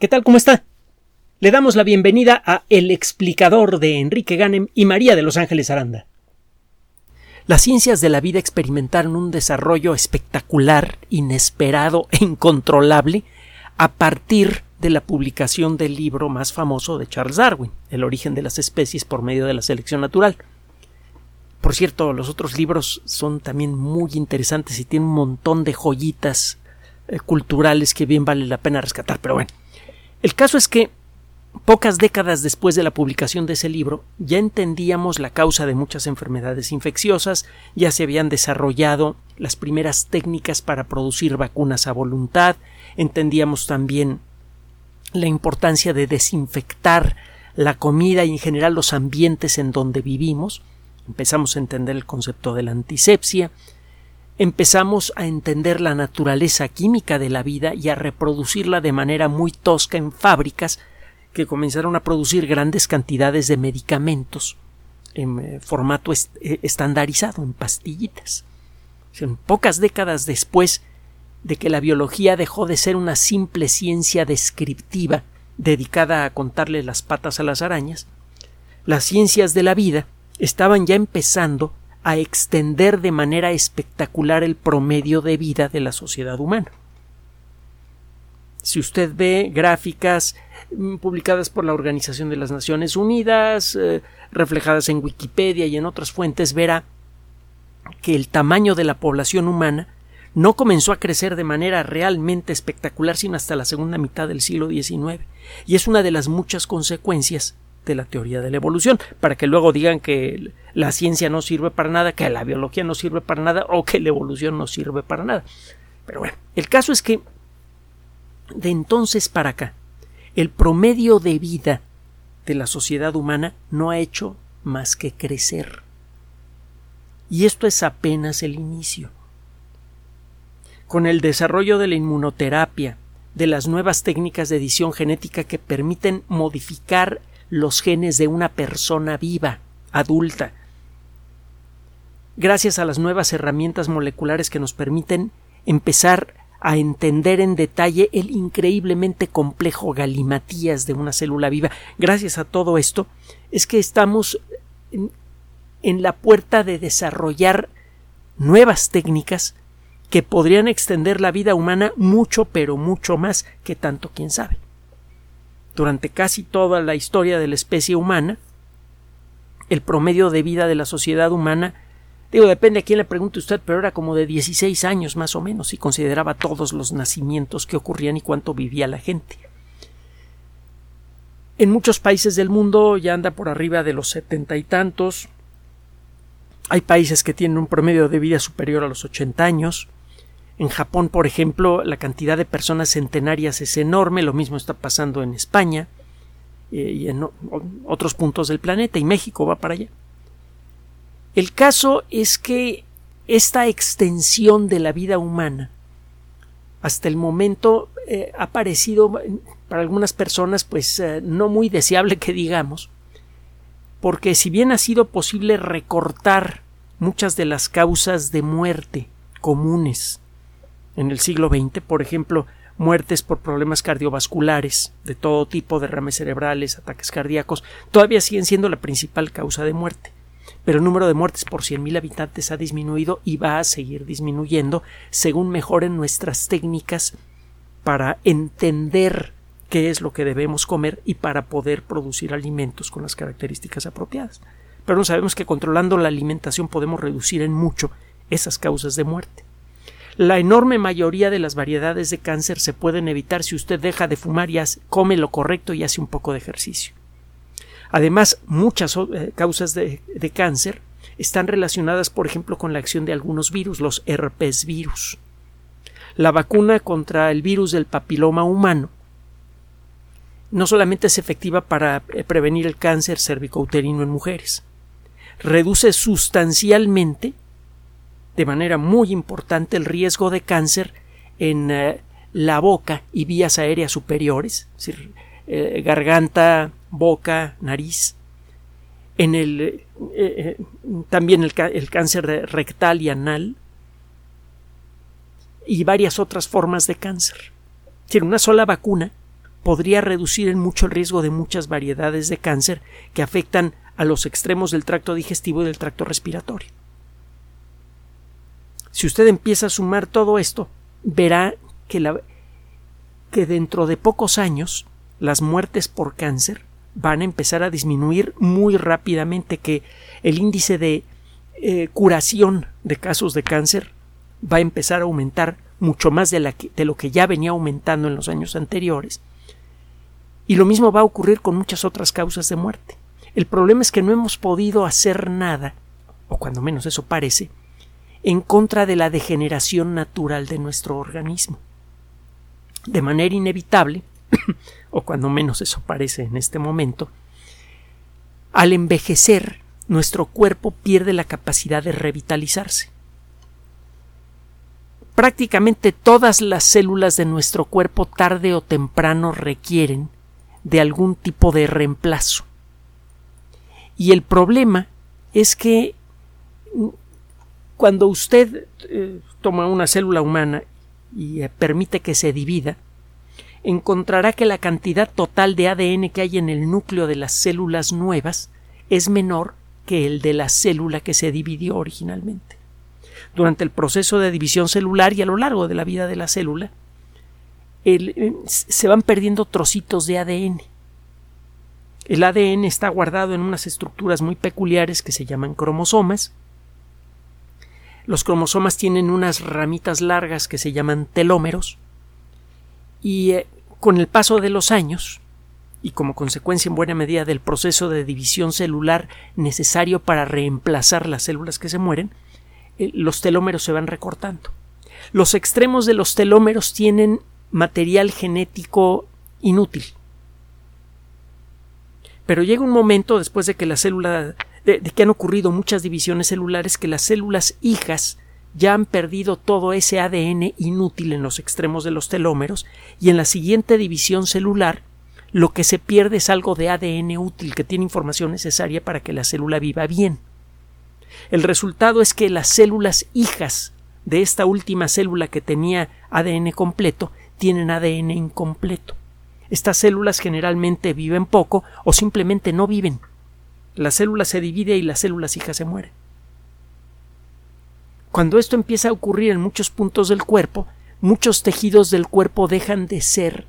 ¿Qué tal? ¿Cómo está? Le damos la bienvenida a El explicador de Enrique Ganem y María de Los Ángeles Aranda. Las ciencias de la vida experimentaron un desarrollo espectacular, inesperado e incontrolable a partir de la publicación del libro más famoso de Charles Darwin, El origen de las especies por medio de la selección natural. Por cierto, los otros libros son también muy interesantes y tienen un montón de joyitas eh, culturales que bien vale la pena rescatar, pero bueno. El caso es que pocas décadas después de la publicación de ese libro ya entendíamos la causa de muchas enfermedades infecciosas, ya se habían desarrollado las primeras técnicas para producir vacunas a voluntad, entendíamos también la importancia de desinfectar la comida y en general los ambientes en donde vivimos, empezamos a entender el concepto de la antisepsia, empezamos a entender la naturaleza química de la vida y a reproducirla de manera muy tosca en fábricas que comenzaron a producir grandes cantidades de medicamentos en eh, formato eh, estandarizado, en pastillitas. En pocas décadas después de que la biología dejó de ser una simple ciencia descriptiva dedicada a contarle las patas a las arañas, las ciencias de la vida estaban ya empezando a extender de manera espectacular el promedio de vida de la sociedad humana. Si usted ve gráficas mm, publicadas por la Organización de las Naciones Unidas, eh, reflejadas en Wikipedia y en otras fuentes, verá que el tamaño de la población humana no comenzó a crecer de manera realmente espectacular sino hasta la segunda mitad del siglo XIX, y es una de las muchas consecuencias de la teoría de la evolución, para que luego digan que la ciencia no sirve para nada, que la biología no sirve para nada o que la evolución no sirve para nada. Pero bueno, el caso es que de entonces para acá, el promedio de vida de la sociedad humana no ha hecho más que crecer. Y esto es apenas el inicio. Con el desarrollo de la inmunoterapia, de las nuevas técnicas de edición genética que permiten modificar los genes de una persona viva, adulta, gracias a las nuevas herramientas moleculares que nos permiten empezar a entender en detalle el increíblemente complejo galimatías de una célula viva. Gracias a todo esto, es que estamos en, la puerta de desarrollar nuevas técnicas que podrían extender la vida humana mucho, pero mucho más que tanto quién sabe durante casi toda la historia de la especie humana, el promedio de vida de la sociedad humana, digo, depende a quién le pregunte usted, pero era como de 16 años más o menos, si consideraba todos los nacimientos que ocurrían y cuánto vivía la gente. En muchos países del mundo ya anda por arriba de los setenta y tantos. Hay países que tienen un promedio de vida superior a los 80 años. En Japón, por ejemplo, la cantidad de personas centenarias es enorme, lo mismo está pasando en España eh, y en otros puntos del planeta, y México va para allá. El caso es que esta extensión de la vida humana hasta el momento eh, ha parecido para algunas personas pues eh, no muy deseable que digamos, porque si bien ha sido posible recortar muchas de las causas de muerte comunes en el siglo XX, por ejemplo, muertes por problemas cardiovasculares de todo tipo, derrames cerebrales, ataques cardíacos, todavía siguen siendo la principal causa de muerte. Pero el número de muertes por 100.000 habitantes ha disminuido y va a seguir disminuyendo según mejoren nuestras técnicas para entender qué es lo que debemos comer y para poder producir alimentos con las características apropiadas. Pero no sabemos que controlando la alimentación podemos reducir en mucho esas causas de muerte. La enorme mayoría de las variedades de cáncer se pueden evitar si usted deja de fumar y come lo correcto y hace un poco de ejercicio. Además, muchas eh, causas de, de cáncer están relacionadas, por ejemplo, con la acción de algunos virus, los herpes virus. La vacuna contra el virus del papiloma humano no solamente es efectiva para eh, prevenir el cáncer cervicouterino en mujeres, reduce sustancialmente de manera muy importante el riesgo de cáncer en eh, la boca y vías aéreas superiores, es decir, eh, garganta, boca, nariz. En el, eh, también el, cáncer rectal y anal y varias otras formas de cáncer. Es decir, una sola vacuna podría reducir en mucho el riesgo de muchas variedades de cáncer que afectan a los extremos del tracto digestivo y del tracto respiratorio. Si usted empieza a sumar todo esto, verá que, dentro de pocos años las muertes por cáncer van a empezar a disminuir muy rápidamente, que el índice de eh, curación de casos de cáncer va a empezar a aumentar mucho más de lo que ya venía aumentando en los años anteriores. Y lo mismo va a ocurrir con muchas otras causas de muerte. El problema es que no hemos podido hacer nada, o cuando menos eso parece, en contra de la degeneración natural de nuestro organismo. De manera inevitable, o cuando menos eso parece en este momento, al envejecer, nuestro cuerpo pierde la capacidad de revitalizarse. Prácticamente todas las células de nuestro cuerpo tarde o temprano requieren de algún tipo de reemplazo. Y el problema es que cuando usted eh, toma una célula humana y eh, permite que se divida, encontrará que la cantidad total de ADN que hay en el núcleo de las células nuevas es menor que el de la célula que se dividió originalmente. Durante el proceso de división celular y a lo largo de la vida de la célula, eh, se van perdiendo trocitos de ADN. El ADN está guardado en unas estructuras muy peculiares que se llaman cromosomas. Los cromosomas tienen unas ramitas largas que se llaman telómeros y eh, con el paso de los años y como consecuencia en buena medida del proceso de división celular necesario para reemplazar las células que se mueren, eh, los telómeros se van recortando. Los extremos de los telómeros tienen material genético inútil, pero llega un momento, después de que la célula, de, que han ocurrido muchas divisiones celulares, que las células hijas ya han perdido todo ese ADN inútil en los extremos de los telómeros y en la siguiente división celular lo que se pierde es algo de ADN útil que tiene información necesaria para que la célula viva bien. El resultado es que las células hijas de esta última célula que tenía ADN completo tienen ADN incompleto. Estas células generalmente viven poco o simplemente no viven. La célula se divide y las células hijas se mueren. Cuando esto empieza a ocurrir en muchos puntos del cuerpo, muchos tejidos del cuerpo dejan de ser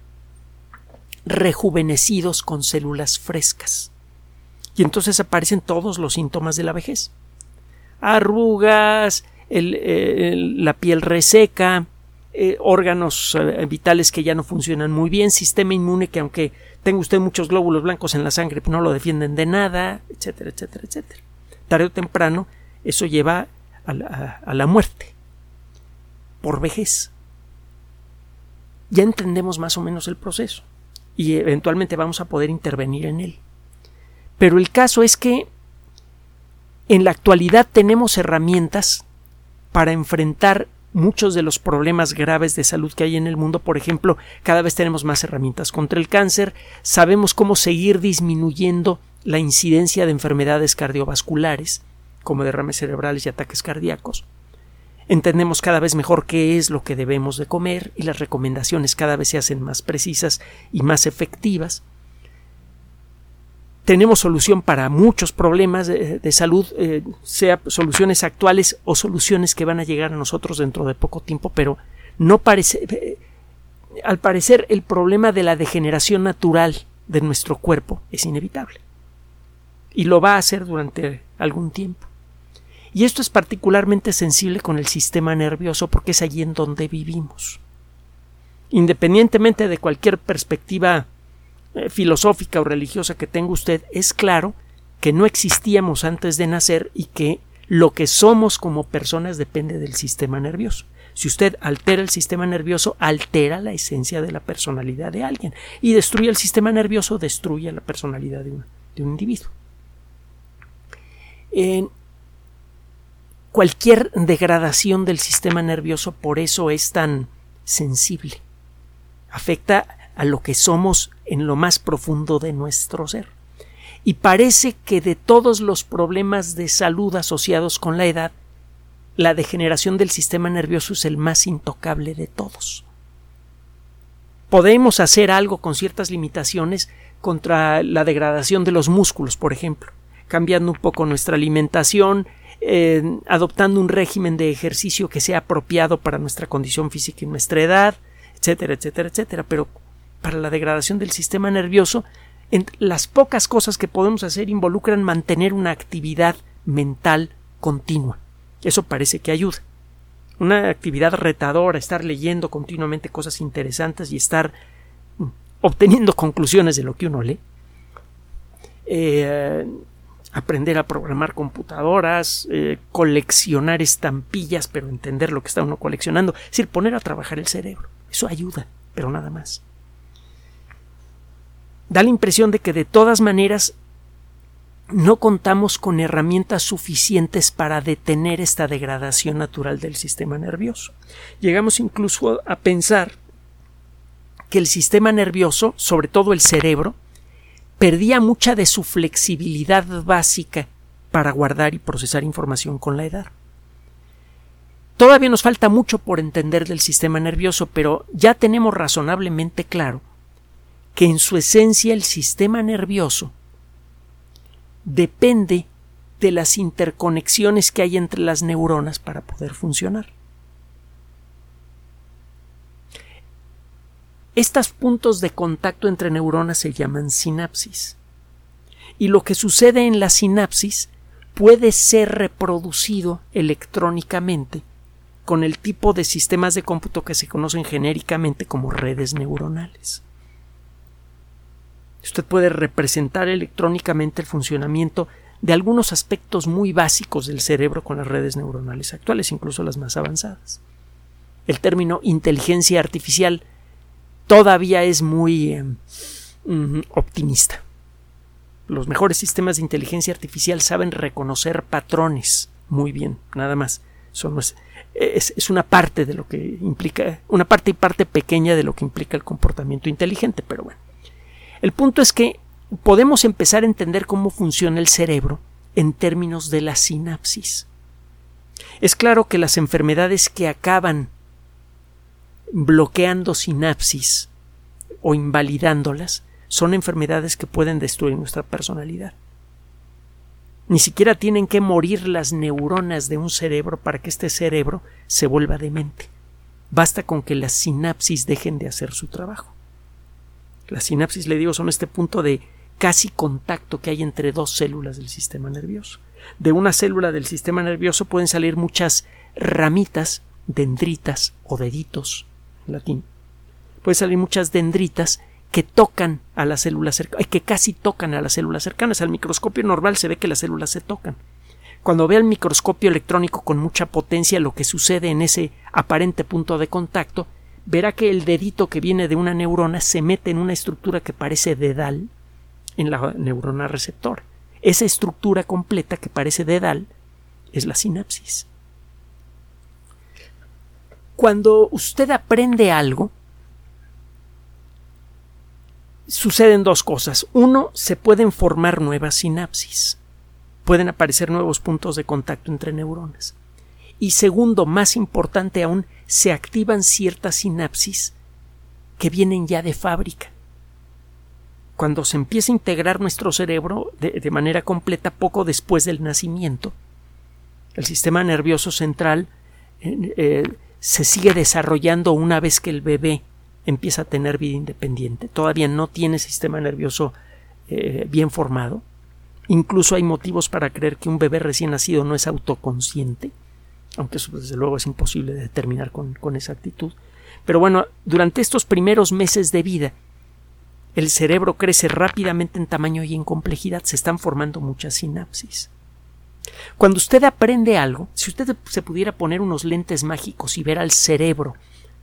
rejuvenecidos con células frescas. Y entonces aparecen todos los síntomas de la vejez. Arrugas, la piel reseca, eh, órganos eh, vitales que ya no funcionan muy bien, sistema inmune que aunque tenga usted muchos glóbulos blancos en la sangre no lo defienden de nada, etcétera, etcétera, etcétera. Tarde o temprano eso lleva a la, a la muerte por vejez. Ya entendemos más o menos el proceso y eventualmente vamos a poder intervenir en él. Pero el caso es que en la actualidad tenemos herramientas para enfrentar muchos de los problemas graves de salud que hay en el mundo. Por ejemplo, cada vez tenemos más herramientas contra el cáncer, sabemos cómo seguir disminuyendo la incidencia de enfermedades cardiovasculares, como derrames cerebrales y ataques cardíacos. Entendemos cada vez mejor qué es lo que debemos de comer y las recomendaciones cada vez se hacen más precisas y más efectivas tenemos solución para muchos problemas de, salud, eh, sea soluciones actuales o soluciones que van a llegar a nosotros dentro de poco tiempo, pero no parece, eh, al parecer el problema de la degeneración natural de nuestro cuerpo es inevitable y lo va a hacer durante algún tiempo. Y esto es particularmente sensible con el sistema nervioso porque es allí en donde vivimos. Independientemente de cualquier perspectiva eh, filosófica o religiosa que tenga usted, es claro que no existíamos antes de nacer y que lo que somos como personas depende del sistema nervioso. Si usted altera el sistema nervioso, altera la esencia de la personalidad de alguien. Y destruye el sistema nervioso, destruye la personalidad de un, individuo. Cualquier degradación del sistema nervioso por eso es tan sensible. Afecta a lo que somos en lo más profundo de nuestro ser. Y parece que de todos los problemas de salud asociados con la edad, la degeneración del sistema nervioso es el más intocable de todos. podemos hacer algo con ciertas limitaciones contra la degradación de los músculos, por ejemplo, cambiando un poco nuestra alimentación, eh, adoptando un régimen de ejercicio que sea apropiado para nuestra condición física y nuestra edad, etcétera, etcétera, etcétera. Pero para la degradación del sistema nervioso, las pocas cosas que podemos hacer involucran mantener una actividad mental continua. Eso parece que ayuda. Una actividad retadora, estar leyendo continuamente cosas interesantes y estar mm, obteniendo conclusiones de lo que uno lee. Eh, aprender a programar computadoras, eh, coleccionar estampillas, pero entender lo que está uno coleccionando. Es decir, poner a trabajar el cerebro. Eso ayuda, pero nada más. Da la impresión de que de todas maneras no contamos con herramientas suficientes para detener esta degradación natural del sistema nervioso. Llegamos incluso a pensar que el sistema nervioso, sobre todo el cerebro, perdía mucha de su flexibilidad básica para guardar y procesar información con la edad. Todavía nos falta mucho por entender del sistema nervioso, pero ya tenemos razonablemente claro que en su esencia el sistema nervioso depende de las interconexiones que hay entre las neuronas para poder funcionar. Estos puntos de contacto entre neuronas se llaman sinapsis. Y lo que sucede en la sinapsis puede ser reproducido electrónicamente con el tipo de sistemas de cómputo que se conocen genéricamente como redes neuronales. Usted puede representar electrónicamente el funcionamiento de algunos aspectos muy básicos del cerebro con las redes neuronales actuales, incluso las más avanzadas. El término inteligencia artificial todavía es muy eh, mm, optimista. Los mejores sistemas de inteligencia artificial saben reconocer patrones muy bien, nada más. es, es, una parte de lo que implica, una parte y parte pequeña de lo que implica el comportamiento inteligente, pero bueno. El punto es que podemos empezar a entender cómo funciona el cerebro en términos de la sinapsis. Es claro que las enfermedades que acaban bloqueando sinapsis o invalidándolas son enfermedades que pueden destruir nuestra personalidad. Ni siquiera tienen que morir las neuronas de un cerebro para que este cerebro se vuelva demente. Basta con que las sinapsis dejen de hacer su trabajo. Las sinapsis, le digo, son este punto de casi contacto que hay entre dos células del sistema nervioso. De una célula del sistema nervioso pueden salir muchas ramitas, dendritas o deditos latín, puede salir muchas dendritas que tocan a las células cercanas, que casi tocan a las células cercanas. Al microscopio normal se ve que las células se tocan. Cuando ve el microscopio electrónico con mucha potencia lo que sucede en ese aparente punto de contacto, verá que el dedito que viene de una neurona se mete en una estructura que parece dedal en la neurona receptor. Esa estructura completa que parece dedal es la sinapsis. Cuando usted aprende algo, suceden dos cosas. Uno, se pueden formar nuevas sinapsis. Pueden aparecer nuevos puntos de contacto entre neuronas. Y segundo, más importante aún, se activan ciertas sinapsis que vienen ya de fábrica. Cuando se empieza a integrar nuestro cerebro de, manera completa poco después del nacimiento, el sistema nervioso central eh, se sigue desarrollando una vez que el bebé empieza a tener vida independiente. Todavía no tiene sistema nervioso eh, bien formado. Incluso hay motivos para creer que un bebé recién nacido no es autoconsciente, aunque eso desde luego es imposible de determinar con, con exactitud. Pero bueno, durante estos primeros meses de vida, el cerebro crece rápidamente en tamaño y en complejidad, se están formando muchas sinapsis. Cuando usted aprende algo, si usted se pudiera poner unos lentes mágicos y ver al cerebro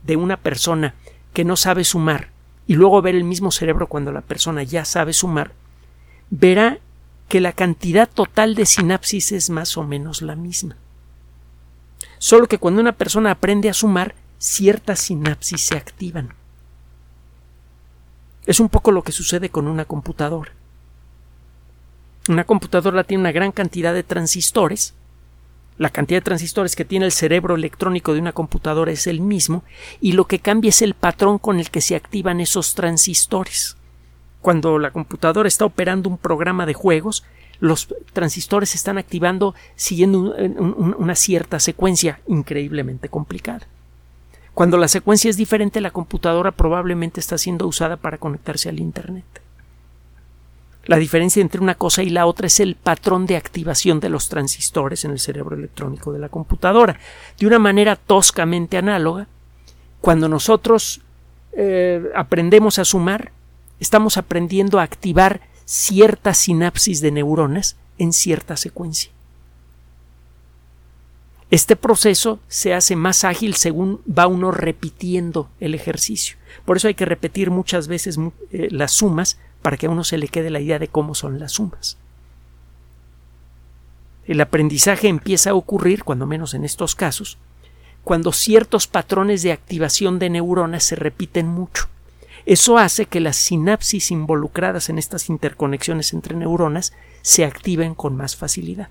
de una persona que no sabe sumar y luego ver el mismo cerebro cuando la persona ya sabe sumar, verá que la cantidad total de sinapsis es más o menos la misma. Solo que cuando una persona aprende a sumar, ciertas sinapsis se activan. Es un poco lo que sucede con una computadora. Una computadora tiene una gran cantidad de transistores La cantidad de transistores que tiene el cerebro electrónico de una computadora es el mismo y lo que cambia es el patrón con el que se activan esos transistores. Cuando la computadora está operando un programa de juegos, los transistores se están activando siguiendo una cierta secuencia increíblemente complicada. Cuando la secuencia es diferente, la computadora probablemente está siendo usada para conectarse al Internet. La diferencia entre una cosa y la otra es el patrón de activación de los transistores en el cerebro electrónico de la computadora. De una manera toscamente análoga, cuando nosotros eh, aprendemos a sumar, estamos aprendiendo a activar cierta sinapsis de neuronas en cierta secuencia. Este proceso se hace más ágil según va uno repitiendo el ejercicio. Por eso hay que repetir muchas veces eh, las sumas para que a uno se le quede la idea de cómo son las sumas. El aprendizaje empieza a ocurrir, cuando menos en estos casos, cuando ciertos patrones de activación de neuronas se repiten mucho. Eso hace que las sinapsis involucradas en estas interconexiones entre neuronas se activen con más facilidad.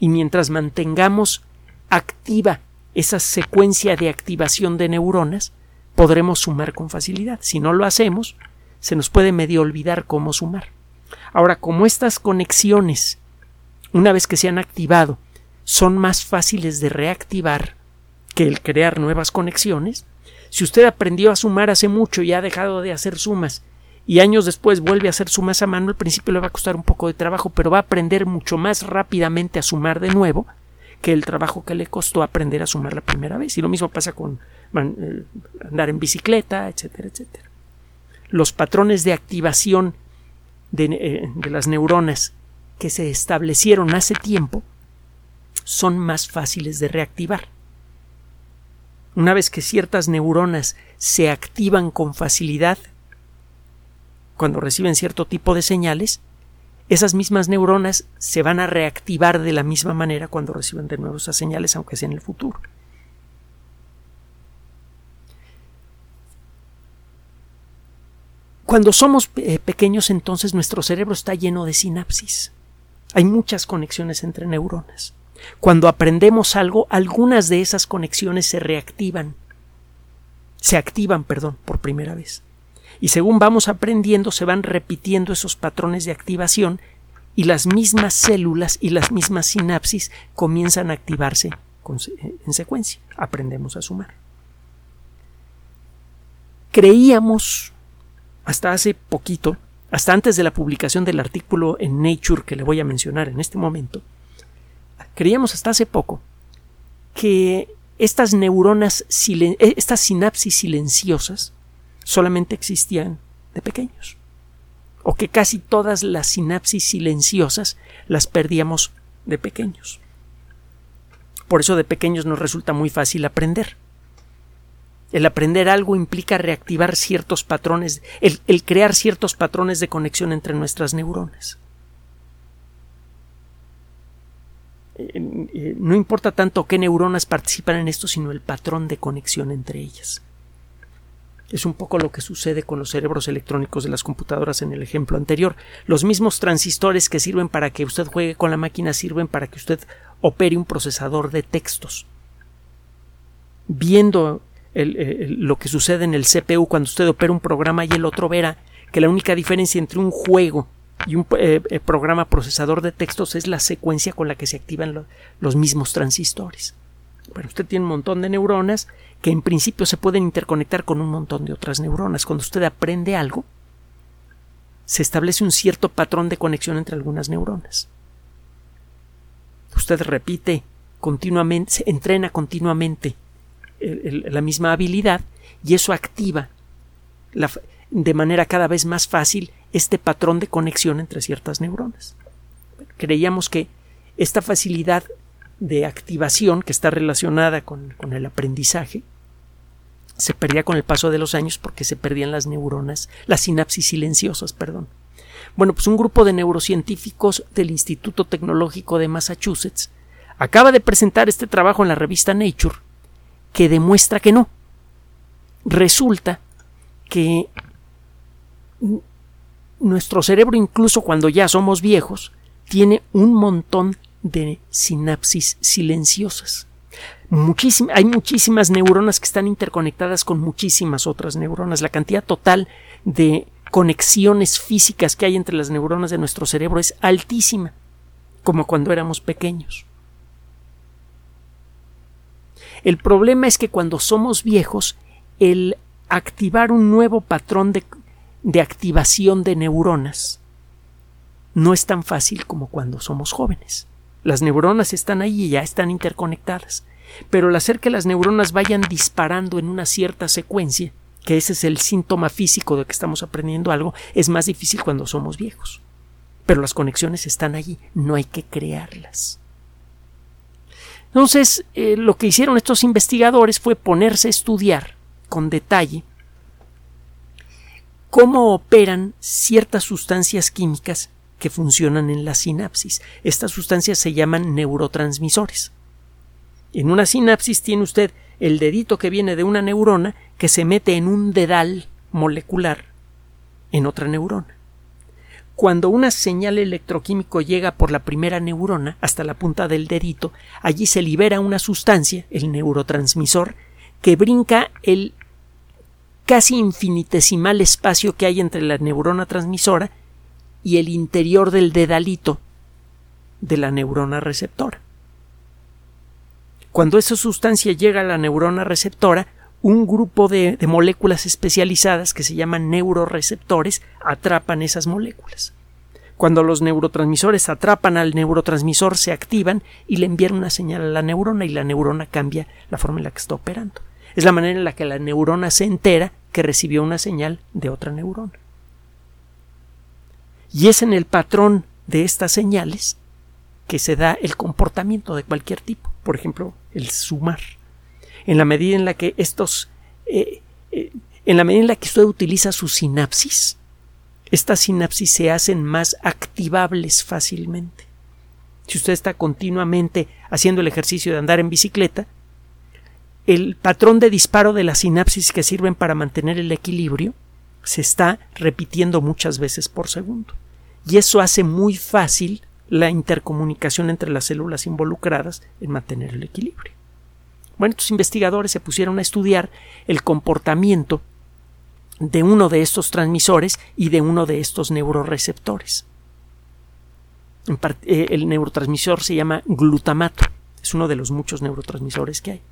Y mientras mantengamos activa esa secuencia de activación de neuronas, podremos sumar con facilidad. Si no lo hacemos, se nos puede medio olvidar cómo sumar. Ahora, como estas conexiones, una vez que se han activado, son más fáciles de reactivar que el crear nuevas conexiones, si usted aprendió a sumar hace mucho y ha dejado de hacer sumas y años después vuelve a hacer sumas a mano, al principio le va a costar un poco de trabajo, pero va a aprender mucho más rápidamente a sumar de nuevo que el trabajo que le costó aprender a sumar la primera vez. Y lo mismo pasa con eh, andar en bicicleta, etcétera, etcétera los patrones de activación eh, de, las neuronas que se establecieron hace tiempo son más fáciles de reactivar. Una vez que ciertas neuronas se activan con facilidad cuando reciben cierto tipo de señales, esas mismas neuronas se van a reactivar de la misma manera cuando reciben de nuevo esas señales, aunque sea en el futuro. Cuando somos eh, pequeños entonces nuestro cerebro está lleno de sinapsis. Hay muchas conexiones entre neuronas. Cuando aprendemos algo, algunas de esas conexiones se reactivan. Se activan, perdón, por primera vez. Y según vamos aprendiendo, se van repitiendo esos patrones de activación y las mismas células y las mismas sinapsis comienzan a activarse en secuencia. Aprendemos a sumar. Creíamos hasta hace poquito, hasta antes de la publicación del artículo en Nature que le voy a mencionar en este momento, creíamos hasta hace poco que estas neuronas, eh, estas sinapsis silenciosas, solamente existían de pequeños, o que casi todas las sinapsis silenciosas las perdíamos de pequeños. Por eso de pequeños nos resulta muy fácil aprender. El aprender algo implica reactivar ciertos patrones, el, crear ciertos patrones de conexión entre nuestras neuronas. Eh, eh, no importa tanto qué neuronas participan en esto, sino el patrón de conexión entre ellas. Es un poco lo que sucede con los cerebros electrónicos de las computadoras en el ejemplo anterior. Los mismos transistores que sirven para que usted juegue con la máquina sirven para que usted opere un procesador de textos. Viendo lo que sucede en el CPU cuando usted opera un programa y el otro verá que la única diferencia entre un juego y un eh, eh, programa procesador de textos es la secuencia con la que se activan los mismos transistores. Bueno, usted tiene un montón de neuronas que en principio se pueden interconectar con un montón de otras neuronas. Cuando usted aprende algo, se establece un cierto patrón de conexión entre algunas neuronas. Usted repite continuamente, se entrena continuamente la misma habilidad y eso activa de manera cada vez más fácil este patrón de conexión entre ciertas neuronas. Creíamos que esta facilidad de activación que está relacionada con, con el aprendizaje se perdía con el paso de los años porque se perdían las neuronas, las sinapsis silenciosas, perdón. Bueno, pues un grupo de neurocientíficos del Instituto Tecnológico de Massachusetts acaba de presentar este trabajo en la revista Nature que demuestra que no. Resulta que nuestro cerebro, incluso cuando ya somos viejos, tiene un montón de sinapsis silenciosas. hay muchísimas neuronas que están interconectadas con muchísimas otras neuronas. La cantidad total de conexiones físicas que hay entre las neuronas de nuestro cerebro es altísima, como cuando éramos pequeños. El problema es que cuando somos viejos, el activar un nuevo patrón de, de activación de neuronas no es tan fácil como cuando somos jóvenes. Las neuronas están ahí y ya están interconectadas. Pero el hacer que las neuronas vayan disparando en una cierta secuencia, que ese es el síntoma físico de que estamos aprendiendo algo, es más difícil cuando somos viejos. Pero las conexiones están allí, no hay que crearlas. Entonces, eh, lo que hicieron estos investigadores fue ponerse a estudiar con detalle cómo operan ciertas sustancias químicas que funcionan en la sinapsis. Estas sustancias se llaman neurotransmisores. En una sinapsis tiene usted el dedito que viene de una neurona que se mete en un dedal molecular en otra neurona. Cuando una señal electroquímico llega por la primera neurona hasta la punta del dedito, allí se libera una sustancia, el neurotransmisor, que brinca el casi infinitesimal espacio que hay entre la neurona transmisora y el interior del dedalito de la neurona receptora. Cuando esa sustancia llega a la neurona receptora, un grupo de, moléculas especializadas que se llaman neuroreceptores atrapan esas moléculas. Cuando los neurotransmisores atrapan al neurotransmisor se activan y le envían una señal a la neurona y la neurona cambia la forma en la que está operando. Es la manera en la que la neurona se entera que recibió una señal de otra neurona. Y es en el patrón de estas señales que se da el comportamiento de cualquier tipo, por ejemplo, el sumar en la medida en la que estos eh, eh, en la medida en la que usted utiliza su sinapsis, estas sinapsis se hacen más activables fácilmente. Si usted está continuamente haciendo el ejercicio de andar en bicicleta, el patrón de disparo de las sinapsis que sirven para mantener el equilibrio se está repitiendo muchas veces por segundo. Y eso hace muy fácil la intercomunicación entre las células involucradas en mantener el equilibrio. Bueno, estos investigadores se pusieron a estudiar el comportamiento de uno de estos transmisores y de uno de estos neuroreceptores. Eh, el neurotransmisor se llama glutamato, es uno de los muchos neurotransmisores que hay.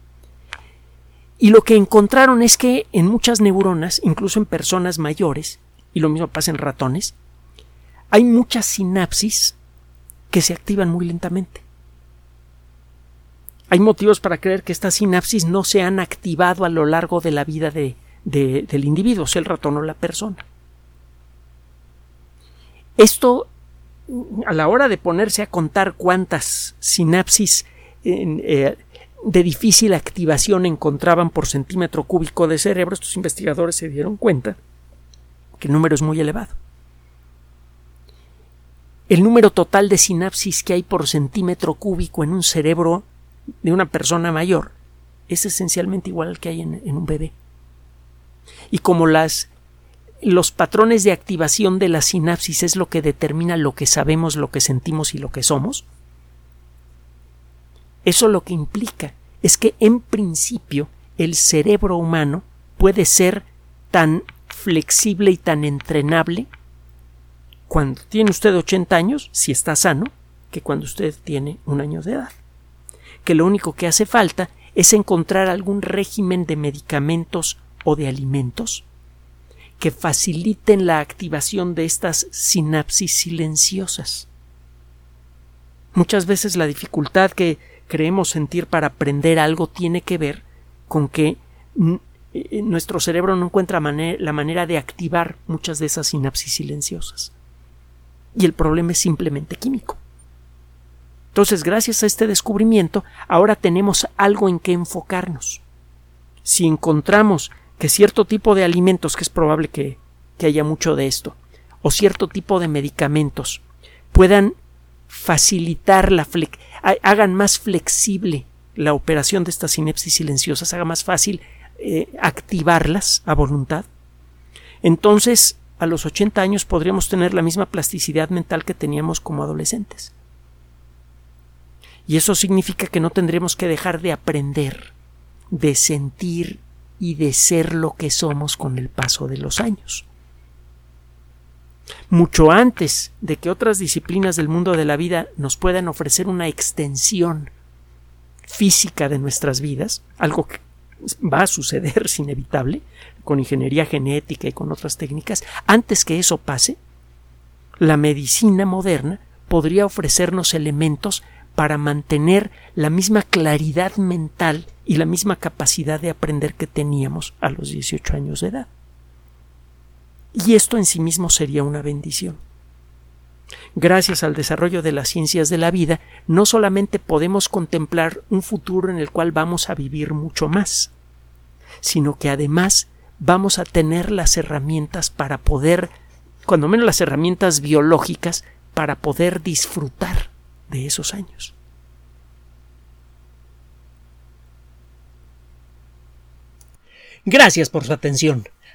Y lo que encontraron es que en muchas neuronas, incluso en personas mayores, y lo mismo pasa en ratones, hay muchas sinapsis que se activan muy lentamente. Hay motivos para creer que estas sinapsis no se han activado a lo largo de la vida de, del individuo, sea el ratón o la persona. Esto, a la hora de ponerse a contar cuántas sinapsis eh, de difícil activación encontraban por centímetro cúbico de cerebro, estos investigadores se dieron cuenta que el número es muy elevado. El número total de sinapsis que hay por centímetro cúbico en un cerebro de una persona mayor es esencialmente igual al que hay en, un bebé. Y como las los patrones de activación de la sinapsis es lo que determina lo que sabemos, lo que sentimos y lo que somos, eso lo que implica es que en principio el cerebro humano puede ser tan flexible y tan entrenable cuando tiene usted 80 años, si está sano, que cuando usted tiene un año de edad que lo único que hace falta es encontrar algún régimen de medicamentos o de alimentos que faciliten la activación de estas sinapsis silenciosas. Muchas veces la dificultad que creemos sentir para aprender algo tiene que ver con que eh, nuestro cerebro no encuentra la manera de activar muchas de esas sinapsis silenciosas. Y el problema es simplemente químico. Entonces, gracias a este descubrimiento, ahora tenemos algo en que enfocarnos. Si encontramos que cierto tipo de alimentos, que es probable que, haya mucho de esto, o cierto tipo de medicamentos puedan facilitar la hagan más flexible la operación de estas sinapsis silenciosas, haga más fácil eh, activarlas a voluntad, entonces a los 80 años podríamos tener la misma plasticidad mental que teníamos como adolescentes. Y eso significa que no tendremos que dejar de aprender, de sentir y de ser lo que somos con el paso de los años. Mucho antes de que otras disciplinas del mundo de la vida nos puedan ofrecer una extensión física de nuestras vidas, algo que va a suceder, es inevitable, con ingeniería genética y con otras técnicas, antes que eso pase, la medicina moderna podría ofrecernos elementos para mantener la misma claridad mental y la misma capacidad de aprender que teníamos a los 18 años de edad. Y esto en sí mismo sería una bendición. Gracias al desarrollo de las ciencias de la vida, no solamente podemos contemplar un futuro en el cual vamos a vivir mucho más, sino que además vamos a tener las herramientas para poder, cuando menos las herramientas biológicas, para poder disfrutar de esos años. Gracias por su atención.